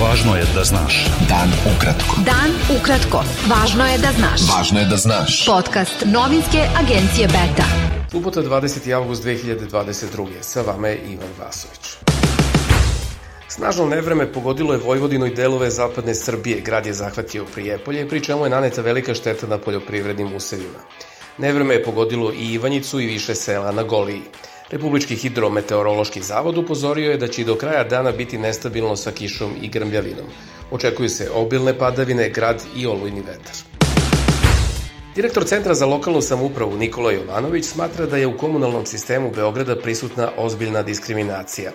Važno je da znaš. Dan ukratko. Dan ukratko. Važno je da znaš. Važno je da znaš. Podcast novinske agencije Beta. Subota 20. avgust 2022. Sa vama je Ivan Vasović. Snažno nevreme pogodilo je Vojvodinu i delove zapadne Srbije. Grad je zahvatio Prijepolje, pri čemu je naneta velika šteta na poljoprivrednim usevima. Nevreme je pogodilo i Ivanjicu i više sela na Goliji. Republički hidrometeorološki zavod upozorio je da će do kraja dana biti nestabilno sa kišom i grmljavinom. Očekuju se obilne padavine, grad i olujni vetar. Direktor Centra za lokalnu samoupravu Nikola Jovanović smatra da je u komunalnom sistemu Beograda prisutna ozbiljna diskriminacija,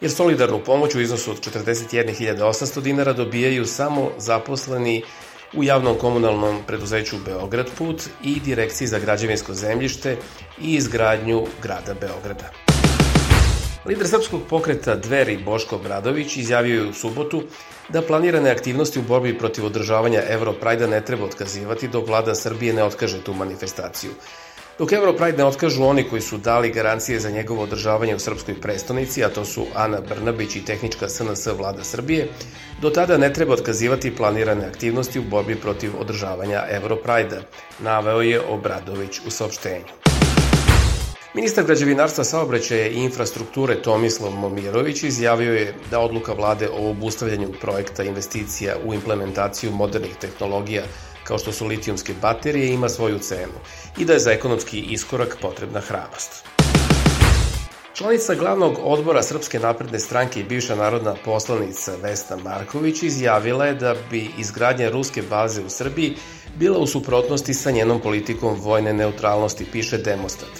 jer solidarnu pomoć u iznosu od 41.800 dinara dobijaju samo zaposleni u javnom komunalnom preduzeću Beograd put i Direkciji za građevinsko zemljište i izgradnju grada Beograda. Lider srpskog pokreta Dveri Boško Bradović izjavio je u subotu da planirane aktivnosti u borbi protiv održavanja Europrajda ne treba otkazivati dok vlada Srbije ne otkaže tu manifestaciju. Dok Europride ne otkažu oni koji su dali garancije za njegovo održavanje u srpskoj prestonici, a to su Ana Brnabić i tehnička SNS vlada Srbije, do tada ne treba otkazivati planirane aktivnosti u borbi protiv održavanja Europride, naveo je Obradović u saopštenju. Ministar građevinarstva saobraćaja i infrastrukture Tomislav Momirović izjavio je da odluka vlade o obustavljanju projekta investicija u implementaciju modernih tehnologija kao što su litijumske baterije, ima svoju cenu i da je za ekonomski iskorak potrebna hrabrost. Članica glavnog odbora Srpske napredne stranke i bivša narodna poslanica Vesna Marković izjavila je da bi izgradnja ruske baze u Srbiji bila u suprotnosti sa njenom politikom vojne neutralnosti, piše Demostat.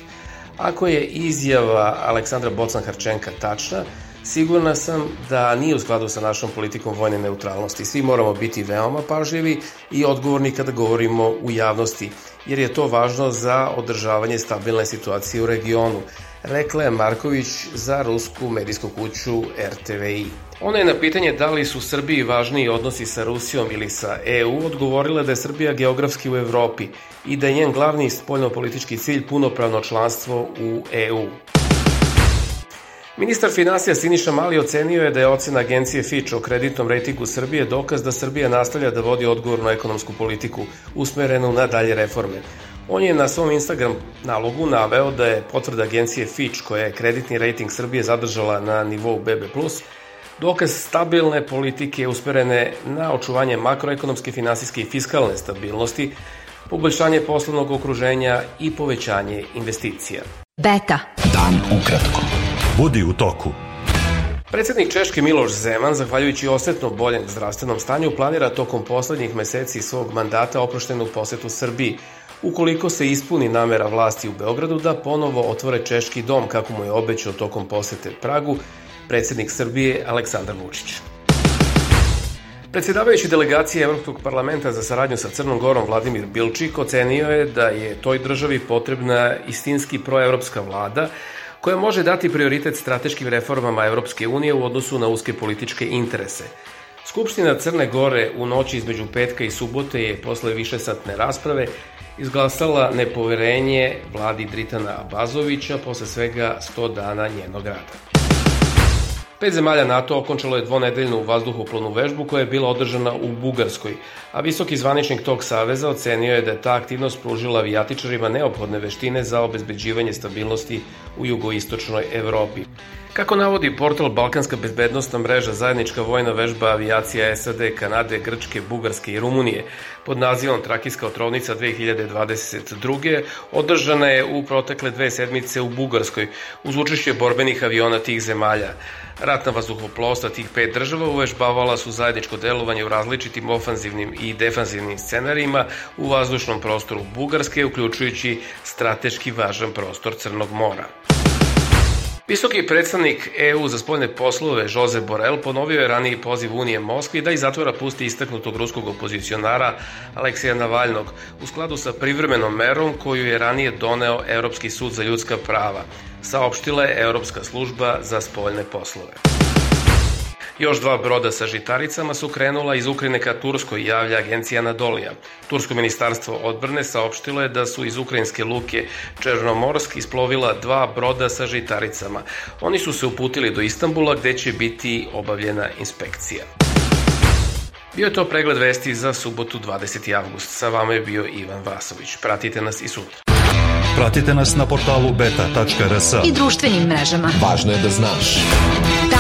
Ako je izjava Aleksandra Bocan-Harčenka tačna, Sigurna sam da nije u skladu sa našom politikom vojne neutralnosti. Svi moramo biti veoma pažljivi i odgovorni kada govorimo u javnosti, jer je to važno za održavanje stabilne situacije u regionu, rekla je Marković za rusku medijsku kuću RTVI. Ona je na pitanje da li su Srbiji važniji odnosi sa Rusijom ili sa EU odgovorila da je Srbija geografski u Evropi i da je njen glavni spoljnopolitički cilj punopravno članstvo u EU. Ministar finansija Siniša Mali ocenio je da je ocena agencije Fitch o kreditnom rejtingu Srbije dokaz da Srbija nastavlja da vodi odgovornu ekonomsku politiku usmerenu na dalje reforme. On je na svom Instagram nalogu naveo da je potvrda agencije Fitch koja je kreditni rejting Srbije zadržala na nivou BB+, dokaz stabilne politike usmerene na očuvanje makroekonomske, finansijske i fiskalne stabilnosti, poboljšanje poslovnog okruženja i povećanje investicija. Beta. Dan ukratko. Budi u toku. Predsednik Češke Miloš Zeman, zahvaljujući osetno boljem zdravstvenom stanju, planira tokom poslednjih meseci svog mandata oproštenu posetu Srbiji, ukoliko se ispuni namera vlasti u Beogradu da ponovo otvore Češki dom, kako mu je obećao tokom posete Pragu, predsednik Srbije Aleksandar Vučić. Predsedavajući delegacije Evropskog parlamenta za saradnju sa Crnom Gorom Vladimir Bilčik ocenio je da je toj državi potrebna istinski proevropska vlada koja može dati prioritet strateškim reformama Evropske unije u odnosu na uske političke interese. Skupština Crne Gore u noći između petka i subote je posle višesatne rasprave izglasala nepoverenje vladi Dritana Abazovića posle svega 100 dana njenog rada. Pet zemalja NATO okončalo je dvonedeljnu vazduhoplovnu vežbu koja je bila održana u Bugarskoj, a visoki zvaničnik tog saveza ocenio je da je ta aktivnost pružila avijatičarima neophodne veštine za obezbeđivanje stabilnosti u jugoistočnoj Evropi. Kako navodi portal Balkanska bezbednostna mreža zajednička vojna vežba avijacija SAD, Kanade, Grčke, Bugarske i Rumunije pod nazivom Trakijska otrovnica 2022. održana je u protekle dve sedmice u Bugarskoj uz učešće borbenih aviona tih zemalja. Ratna vazduhoplovstva tih pet država uvežbavala su zajedničko delovanje u različitim ofanzivnim i defanzivnim scenarijima u vazdušnom prostoru Bugarske, uključujući strateški važan prostor Crnog mora. Visoki predstavnik EU za spoljne poslove Jose Borel ponovio je raniji poziv Unije Moskvi da iz zatvora pusti istaknutog ruskog opozicionara Aleksija Navalnog u skladu sa privremenom merom koju je ranije doneo Evropski sud za ljudska prava, saopštila je Evropska služba za spoljne poslove. Još dva broda sa žitaricama su krenula iz Ukrajine ka Turskoj, javlja agencija Anadolija. Tursko ministarstvo odbrane saopštilo je da su iz ukrajinske luke Černomorsk isplovila dva broda sa žitaricama. Oni su se uputili do Istambula gde će biti obavljena inspekcija. Bio je to pregled vesti za subotu 20. avgust. Sa vama je bio Ivan Vasović. Pratite nas i sutra. Pratite nas na portalu beta.rs. I društvenim mrežama. Važno je da znaš.